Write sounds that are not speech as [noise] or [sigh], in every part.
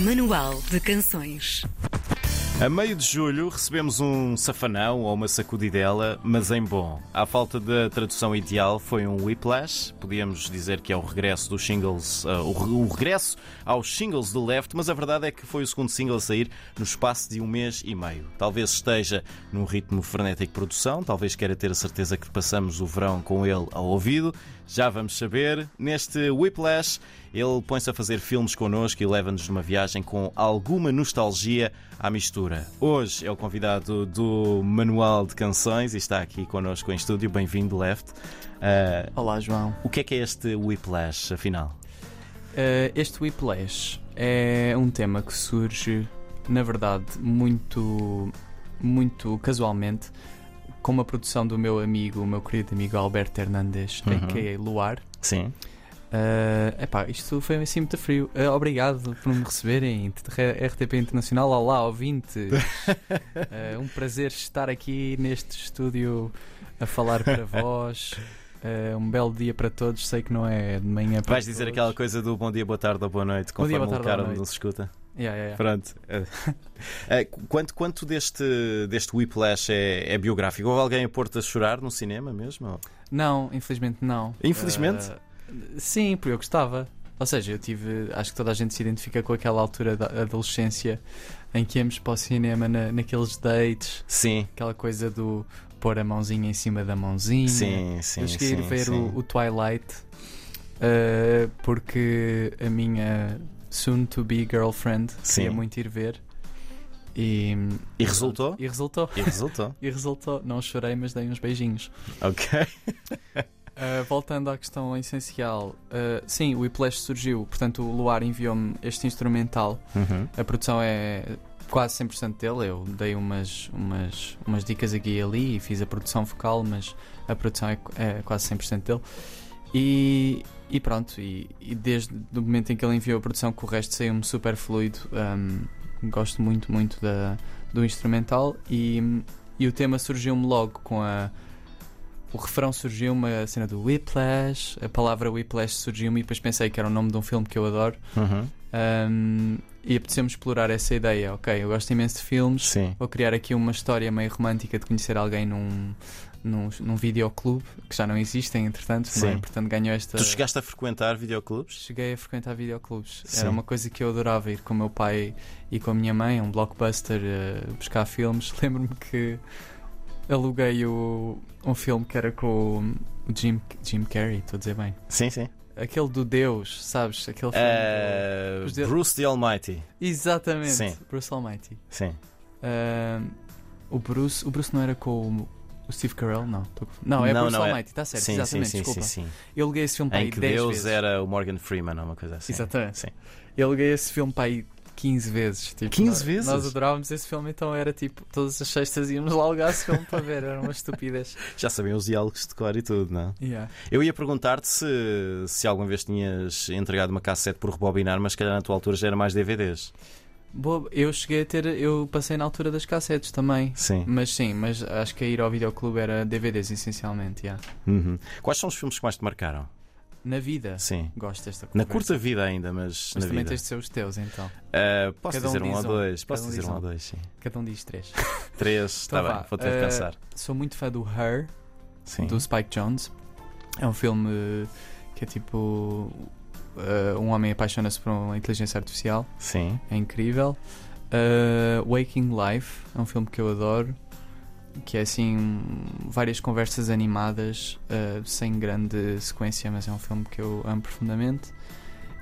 Manual de Canções. A meio de julho recebemos um safanão ou uma sacudidela, mas em bom. À falta da tradução ideal, foi um whiplash. Podíamos dizer que é o regresso dos singles, uh, o, o regresso aos singles do Left, mas a verdade é que foi o segundo single a sair no espaço de um mês e meio. Talvez esteja num ritmo frenético de produção, talvez queira ter a certeza que passamos o verão com ele ao ouvido. Já vamos saber. Neste Whiplash, ele põe-se a fazer filmes connosco e leva-nos numa viagem com alguma nostalgia à mistura. Hoje é o convidado do Manual de Canções e está aqui connosco em estúdio. Bem-vindo, Left. Ah, Olá, João. o que é que é este Whiplash, afinal? Uh, este Whiplash é um tema que surge, na verdade, muito, muito casualmente, com uma produção do meu amigo, o meu querido amigo Alberto Hernandes, Uhum. a.k.a. Luar. Sim. Uh, epá, isto foi assim muito frio. Uh, obrigado por me receberem, RTP Internacional. Olá, ouvintes. [laughs] Uh, um prazer estar aqui neste estúdio a falar para [laughs] vós. Uh, um belo dia para todos. Sei que não é de manhã para Vais dizer todos. aquela coisa do bom dia, boa tarde ou boa noite, Bom dia, conforme boa o tarde, boa cara noite. não se escuta. Yeah, yeah, yeah. Pronto. Eh, quanto, quanto deste, deste Whiplash é, é biográfico? Houve alguém a pôr-te a chorar no cinema mesmo? Não, infelizmente não. Infelizmente? Uh, sim, porque eu gostava. Ou seja, eu tive. Acho que toda a gente se identifica com aquela altura da adolescência em que íamos para o cinema na, naqueles dates, Sim, aquela coisa do pôr a mãozinha em cima da mãozinha. sim, sim. eu cheguei sim, a ver sim. O, o Twilight uh, porque a minha soon-to-be girlfriend queria Sim. muito ir ver. E, E resultou? E resultou. E resultou. [laughs] E resultou. Não chorei, mas dei uns beijinhos. ok. Uh, [laughs] voltando à questão essencial, uh, sim, o Whiplash surgiu, portanto o Luar enviou-me este instrumental. Uhum. A produção é quase 100% dele. Eu dei umas, umas, umas dicas aqui e ali e fiz a produção vocal, mas a produção é, é quase 100% dele. E, e pronto, e, e desde o momento em que ele enviou a produção, que o resto saiu-me super fluido. um, gosto muito, muito da, do instrumental e, e o tema surgiu-me logo com a. O refrão surgiu-me, a cena do Whiplash, a palavra Whiplash surgiu-me e depois pensei que era o nome de um filme que eu adoro. Uhum. Um, e apeteceu-me explorar essa ideia. Ok, eu gosto imenso de filmes, Sim. vou criar aqui uma história meio romântica de conhecer alguém num, num, num videoclube, que já não existem, entretanto, não é? Sim. portanto ganhou esta. Tu chegaste a frequentar videoclubes? Cheguei a frequentar videoclubes. Sim. Era uma coisa que eu adorava ir com o meu pai e com a minha mãe, um blockbuster, uh, buscar filmes. [laughs] Lembro-me que aluguei o, um filme que era com o Jim, Jim Carrey, estou a dizer bem. Sim, sim. Aquele do Deus, sabes? Aquele filme. do- de- Bruce the Almighty. Exatamente, Sim. Bruce Almighty. Sim. Ahm, o Bruce, o Bruce não era com o, o Steve Carell, não. Tô Não, é Não, Bruce não, é- Almighty, está certo, sim, exatamente, sim, desculpa. sim, sim. Eu aluguei esse filme para aí que 10 Deus vezes. era o Morgan Freeman ou uma coisa assim. Exatamente. Sim. Eu aluguei esse filme para aí 15 vezes. Tipo, 15 nós, vezes? Nós adorávamos esse filme, então era tipo, todas as sextas íamos lá alugar esse filme para ver, era uma estupidez. [laughs] Já sabiam os diálogos de cor e tudo, não? Yeah. Eu ia perguntar-te se, se alguma vez tinhas entregado uma cassete por rebobinar, mas se calhar na tua altura já era mais DVDs. Boa, eu cheguei a ter, eu passei na altura das cassetes também. Sim. Mas sim, mas acho que ir ao videoclube era DVDs essencialmente, yeah. Uhum. Quais são os filmes que mais te marcaram? Na vida, Sim. gosto desta Na conversa. curta vida ainda, mas, Mas na também vida. tens de ser os teus, então. Ah, posso Cada um dizer um diz ou um. dois? Cada Posso um dizer diz um ou um. dois, sim. Cada um diz três. [laughs] Três, está Então bem, vá, vou ter de eh, pensar. Sou muito fã do Her, Sim. do Spike Jones. É um filme que é tipo. Eh, um homem apaixona-se por uma inteligência artificial. Sim. É incrível. Eh, Waking Life é um filme que eu adoro. Que é assim. Várias conversas animadas, eh, sem grande sequência, mas é um filme que eu amo profundamente.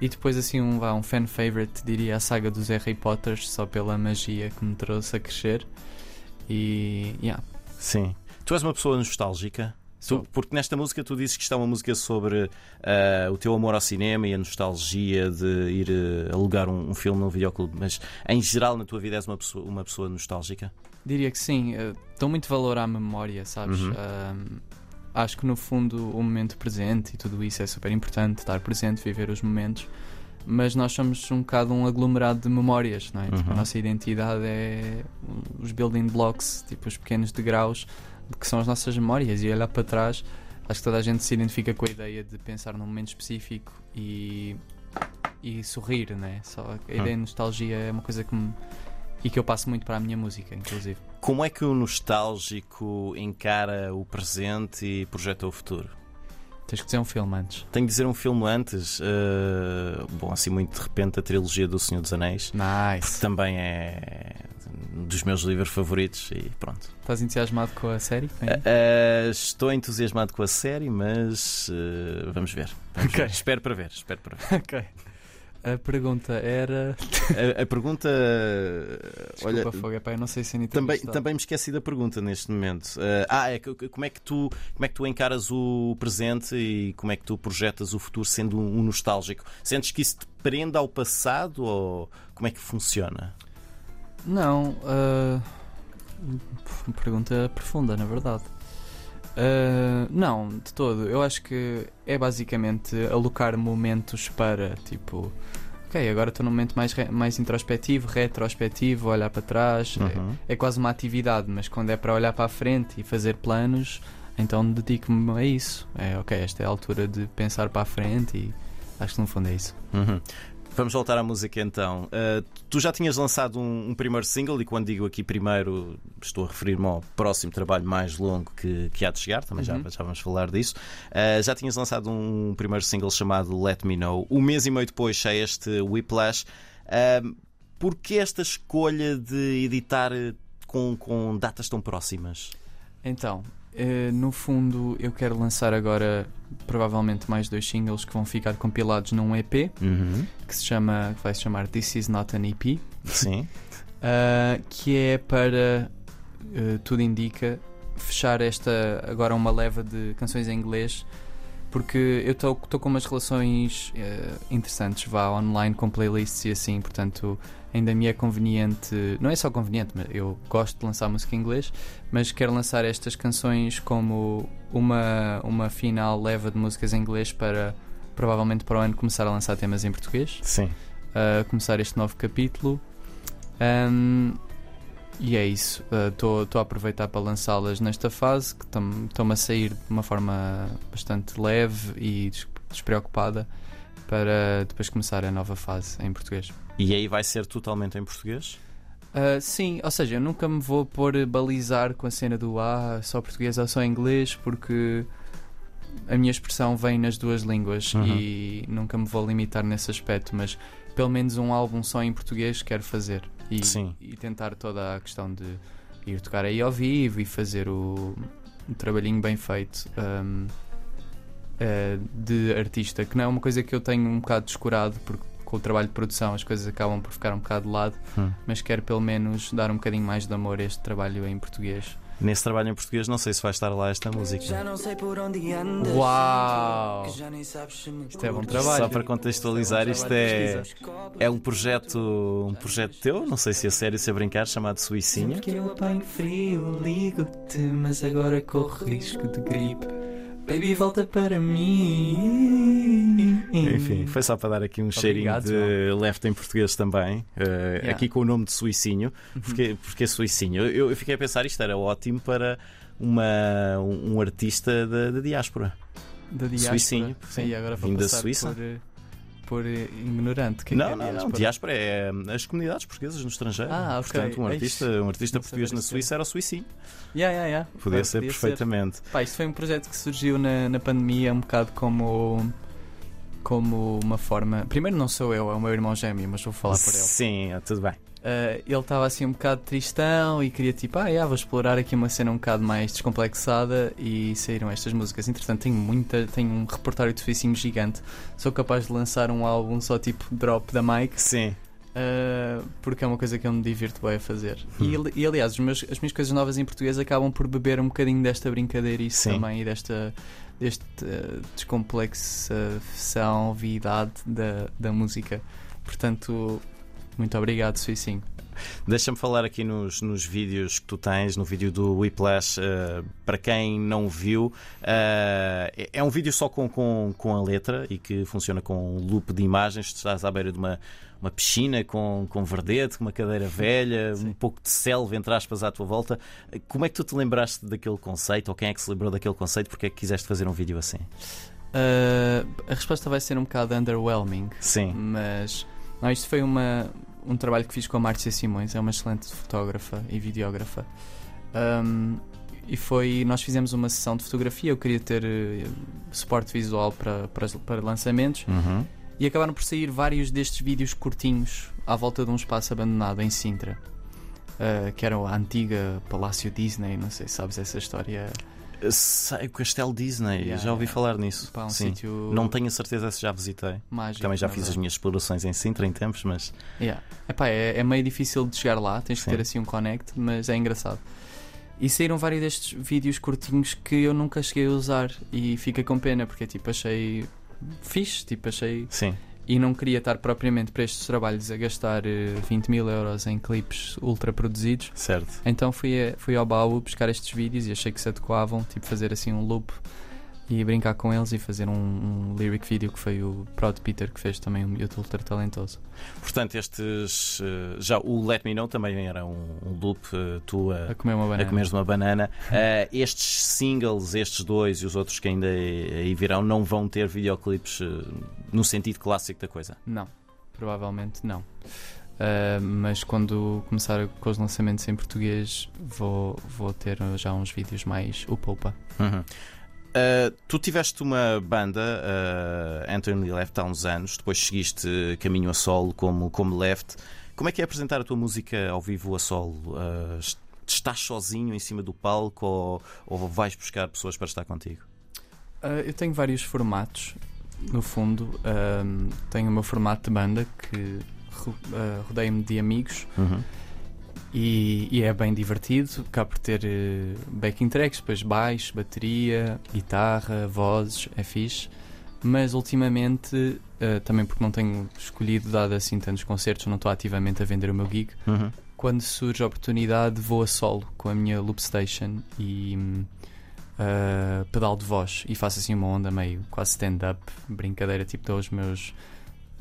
E depois, assim, um, vá, um fan favorite, diria a saga dos Harry Potters, só pela magia que me trouxe a crescer. E. Yeah, Sim. Tu és uma pessoa nostálgica? Tu- porque nesta música tu dizes que isto é uma música sobre ah, o teu amor ao cinema e a nostalgia de ir ah, alugar um, um filme num videoclube, mas em geral na tua vida és uma pessoa, uma pessoa nostálgica? Diria que sim, eh, dou muito valor à memória, sabes? Uhum. Ahm, acho que no fundo o momento presente e tudo isso é super importante, estar presente, viver os momentos, mas nós somos um bocado um aglomerado de memórias, não é? Tipo, Uhum. a nossa identidade é os building blocks, tipo os pequenos degraus que são as nossas memórias e olhar para trás, acho que toda a gente se identifica com a ideia de pensar num momento específico e e sorrir, né? Só a ideia de nostalgia é uma coisa que me. e que eu passo muito para a minha música, inclusive. Como é que o nostálgico encara o presente e projeta o futuro? Tens que dizer um filme antes. Tenho de dizer um filme antes. uh, bom, assim, muito de repente, a trilogia do Senhor dos Anéis. Nice. Também é dos meus livros favoritos e pronto. Estás entusiasmado com a série? Uh, estou entusiasmado com a série, mas uh, vamos ver. Vamos Ok. ver. Espero para ver. Espero para ver. A pergunta era. A, a pergunta. [laughs] Desculpa, olha, Fogo, epá, eu não sei se ainda também, também me esqueci da pergunta neste momento. Uh, ah, é como é, que tu, como é que tu encaras o presente e como é que tu projetas o futuro sendo um, um nostálgico? Sentes que isso te prende ao passado ou como é que funciona? Não, uma pergunta profunda, na verdade. Ah, não, de todo. Eu acho que é basicamente alocar momentos para tipo. Ok, agora estou num momento mais, mais introspectivo, retrospectivo, olhar para trás. É- Uhum. É, quase uma atividade, mas quando é para olhar para a frente e fazer planos, então dedico-me a isso. É ok, esta é a altura de pensar para a frente e acho que no fundo é isso. Uhum. Vamos voltar à música então. Uh, tu já tinhas lançado um, um primeiro single, e quando digo aqui primeiro, estou a referir-me ao próximo trabalho mais longo que, que há de chegar, também já, Uhum. já vamos falar disso. Uh, já tinhas lançado um primeiro single chamado Let Me Know. Um mês e meio depois sai este Whiplash. Uh, Por que esta escolha de editar com, com datas tão próximas? Então, eh, no fundo, eu quero lançar agora provavelmente mais dois singles que vão ficar compilados num EP Uhum. que se chama, que vai se chamar This Is Not an EP, Sim. ah, [laughs] que é para eh, tudo indica fechar esta agora uma leva de canções em inglês porque eu estou com umas relações eh, interessantes vá online com playlists e assim, portanto ainda me é conveniente, não é só conveniente, mas eu gosto de lançar música em inglês, mas quero lançar estas canções como uma, uma final leva de músicas em inglês para provavelmente para o ano começar a lançar temas em português Sim. a começar este novo capítulo. Um, e é isso. Estou a aproveitar para lançá-las nesta fase, que estão-me a sair de uma forma bastante leve e des- despreocupada para depois começar a nova fase em português. E aí vai ser totalmente em português? Uh, sim, ou seja, eu nunca me vou pôr balizar com a cena do ah, só português ou só inglês, porque a minha expressão vem nas duas línguas Uhum. e nunca me vou limitar nesse aspecto, mas pelo menos um álbum só em português quero fazer e, e tentar toda a questão de ir tocar aí ao vivo e fazer o, um trabalhinho bem feito um, eh, de artista, que não é uma coisa que eu tenho um bocado descurado, porque com o trabalho de produção as coisas acabam por ficar um bocado de lado Hum. mas quero pelo menos dar um bocadinho mais de amor a este trabalho em português. Nesse trabalho em português, não sei se vai estar lá esta música. Já não sei por onde andas. Uau! Já nem sabes se me Isto é bom trabalho. Só para contextualizar, isto é, é um projeto, um projeto teu, não sei se é sério, se é brincar, chamado Suicinha. Que eu apanho frio, ligo-te, mas agora corro risco de gripe. Baby, volta para mim. Enfim, foi só para dar aqui um cheirinho Obrigado, de left em português também, eh, aqui com o nome de Suicinho. Porque, porque Suicinho? Eu, eu fiquei a pensar, isto era ótimo para uma, um, um artista da, da diáspora. Da diáspora. Suicinho, sim. Agora vou Vindo da Suíça. por, eh, por ignorante. Que não, é não, não, diáspora? diáspora é hum, as comunidades portuguesas no estrangeiro. Ah, ok. Portanto, um artista, um artista português na. Suíça era o Suicinho. Yeah, yeah, yeah. Podia ser perfeitamente. Pá, isto foi um projeto que surgiu na, na pandemia, um bocado como, como uma forma. Primeiro, não sou eu, é o meu irmão gêmeo, mas vou falar por ele. Sim, tudo bem. Uh, ele estava assim um bocado tristão e queria tipo, ah, yeah, vou explorar aqui uma cena um bocado mais descomplexada e saíram estas músicas. Entretanto, tenho muita, tenho um repertório de suicinho gigante. Sou capaz de lançar um álbum só tipo drop da mic, Sim. uh, porque é uma coisa que eu me divirto bem a fazer. Hum. E, e, aliás, meus- as minhas coisas novas em português acabam por beber um bocadinho desta brincadeirice Sim. também e desta deste uh, descomplexação, viidade da, da música. Portanto, muito obrigado, Suicinho. Deixa-me falar aqui nos, nos vídeos que tu tens, no vídeo do Whiplash, eh, para quem não viu, eh, é- um vídeo só com, com, com a letra e que funciona com um loop de imagens. Tu estás à beira de uma, uma piscina com, com verdete, com uma cadeira velha, [laughs] Sim. um pouco de selva, entre aspas, à tua volta. Como é que tu te lembraste daquele conceito, ou quem é que se lembrou daquele conceito? Porque é que quiseste fazer um vídeo assim? Uh, a resposta vai ser um bocado underwhelming, Sim. mas não, isto foi uma, um trabalho que fiz com a Márcia Simões, é uma excelente fotógrafa e videógrafa. Um, e foi, nós fizemos uma sessão de fotografia, eu queria ter eh, suporte visual para, para, para lançamentos Uhum. e acabaram por sair vários destes vídeos curtinhos à volta de um espaço abandonado em Sintra. Uh, que era a antiga Palácio Disney, não sei se sabes essa história. Sei, o Castelo Disney, Yeah, já ouvi yeah. falar nisso. Pá, um Sim. sítio Não tenho a certeza se já visitei. mágico. Também já fiz as verdade. minhas explorações em Sintra em tempos, mas Yeah. Epá, é, é meio difícil de chegar lá, tens que Sim. ter assim um connect, mas é engraçado. E saíram vários destes vídeos curtinhos que eu nunca cheguei a usar e fica com pena porque tipo achei fixe, tipo achei sim. E não queria estar propriamente para estes trabalhos a gastar eh, 20 mil euros em clipes ultra produzidos. Certo. Então fui, a- fui ao baú buscar estes vídeos e achei que se adequavam, tipo fazer assim um loop e brincar com eles e fazer um, um lyric video que foi o Proud Peter que fez também um miúdo ultra talentoso. Portanto, estes. eh, Já o Let Me Know também era um, um loop, eh, tu a, A comer uma banana. a comeres uma banana. [laughs] Eh, estes singles, estes dois e os outros que ainda aí virão, não vão ter videoclipes no sentido clássico da coisa. Não, provavelmente não. Uh, mas quando começar com os lançamentos em português, vou, vou ter já uns vídeos mais upa-upa. Uhum. Uh, tu tiveste uma banda, uh, Anthony Left, há uns anos, depois seguiste caminho a solo como, como Left. Como é que é apresentar a tua música ao vivo a solo? Uh, est- estás sozinho em cima do palco ou, ou vais buscar pessoas para estar contigo? Eu tenho vários formatos, no fundo. Um, tenho o meu formato de banda que uh, rodeio-me de amigos e, e é bem divertido. Cá por ter eh, backing tracks, depois baixo, bateria, guitarra, vozes, é fixe. Mas ultimamente, eh, também porque não tenho escolhido dado assim tantos concertos, não estou ativamente a vender o meu gig. Uhum. Quando surge a oportunidade, vou a solo com a minha loop station e hum, ah, pedal de voz e faço assim uma onda meio quase stand-up, brincadeira, tipo dou os meus.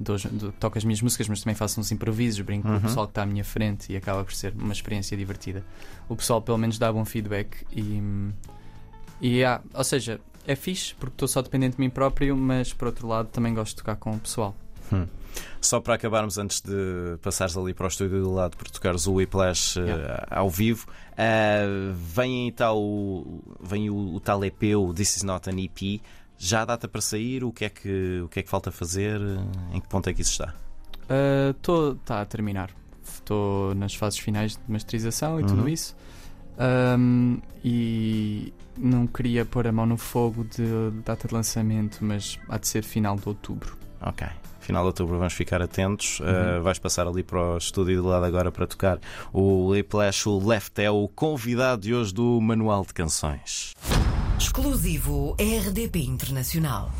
dou os- dou- toco as minhas músicas, mas também faço uns improvisos, brinco com Uhum. o pessoal que está à minha frente e acaba por ser uma experiência divertida. O pessoal pelo menos dá bom feedback e. e há- ou seja, é fixe porque estou só dependente de mim próprio, mas por outro lado também gosto de tocar com o pessoal. Hum. Só para acabarmos, antes de passares ali para o estúdio do lado para tocares o Whiplash eh, Yeah. ao vivo, uh, vem, tal, vem o, o tal EP, o This Is Not an EP. Já há data para sair? O que é que, o que, é que falta fazer? Em que ponto é que isso está? Estou tá a terminar. Estou nas fases finais de masterização e Uhum. tudo isso. Ahm, e não queria pôr a mão no fogo de data de lançamento, mas há de ser final de outubro. Ok. Final de outubro vamos ficar atentos. Uhum. Uh, vais passar ali para o estúdio do lado agora para tocar o Whiplash. O Left é o convidado de hoje do Manual de Canções. Exclusivo RDP Internacional.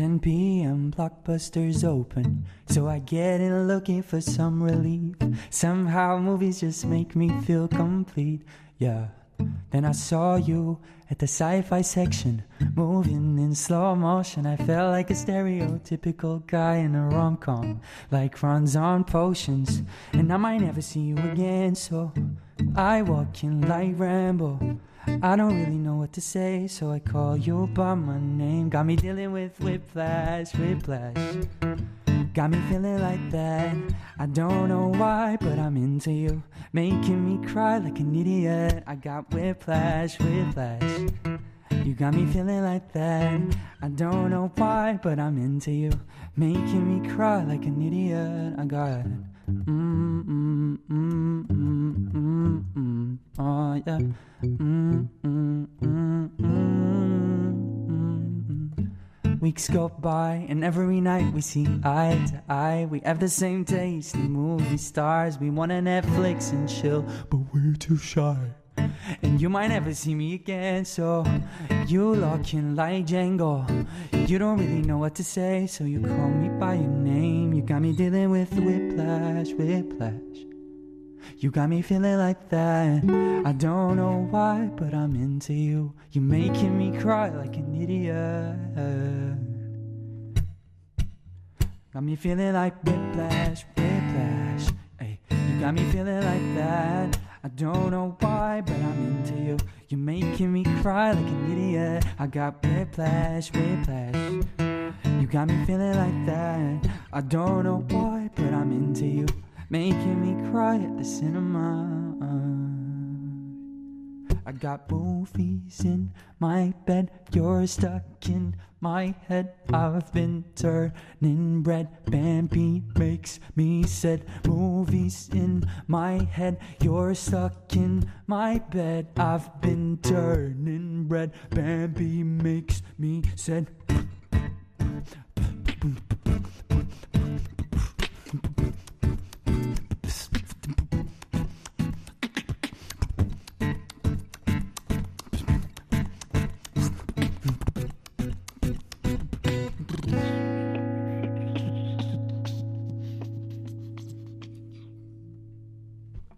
Ten p.m. blockbusters open, so I get in looking for some relief. Somehow movies just make me feel complete. Yeah. Then I saw you at the sci-fi section, moving in slow motion. I felt like a stereotypical guy in a rom-com, like runs on potions. And I might never see you again, so I walk in like Rambo. I don't really know what to say, so I call you by my name. Got me dealing with whiplash, whiplash. Got me feeling like that. I don't know why, but I'm into you. Making me cry like an idiot. I got whiplash, whiplash. You got me feeling like that. I don't know why, but I'm into you. Making me cry like an idiot. I got. Oh, yeah. Weeks go by, and every night we see eye to eye. We have the same taste in movie stars. We want to Netflix and chill, but we're too shy. And you might never see me again, so you lock in like Django. You don't really know what to say, so you call me by your name. You got me dealing with whiplash, whiplash. You got me feeling like that. I don't know why, but I'm into you. You're making me cry like an idiot. Got me feeling like whiplash, whiplash. You got me feeling like that. I don't know why, but I'm into you. You're making me cry like an idiot. I got whiplash, whiplash. You got me feeling like that. I don't know why, but I'm into you. Making me cry at the cinema. I got movies in my bed, you're stuck in my head. I've been turning red. Bambi makes me sad. Movies in my head, you're stuck in my bed. I've been turning red. Bambi makes me sad boop, boom.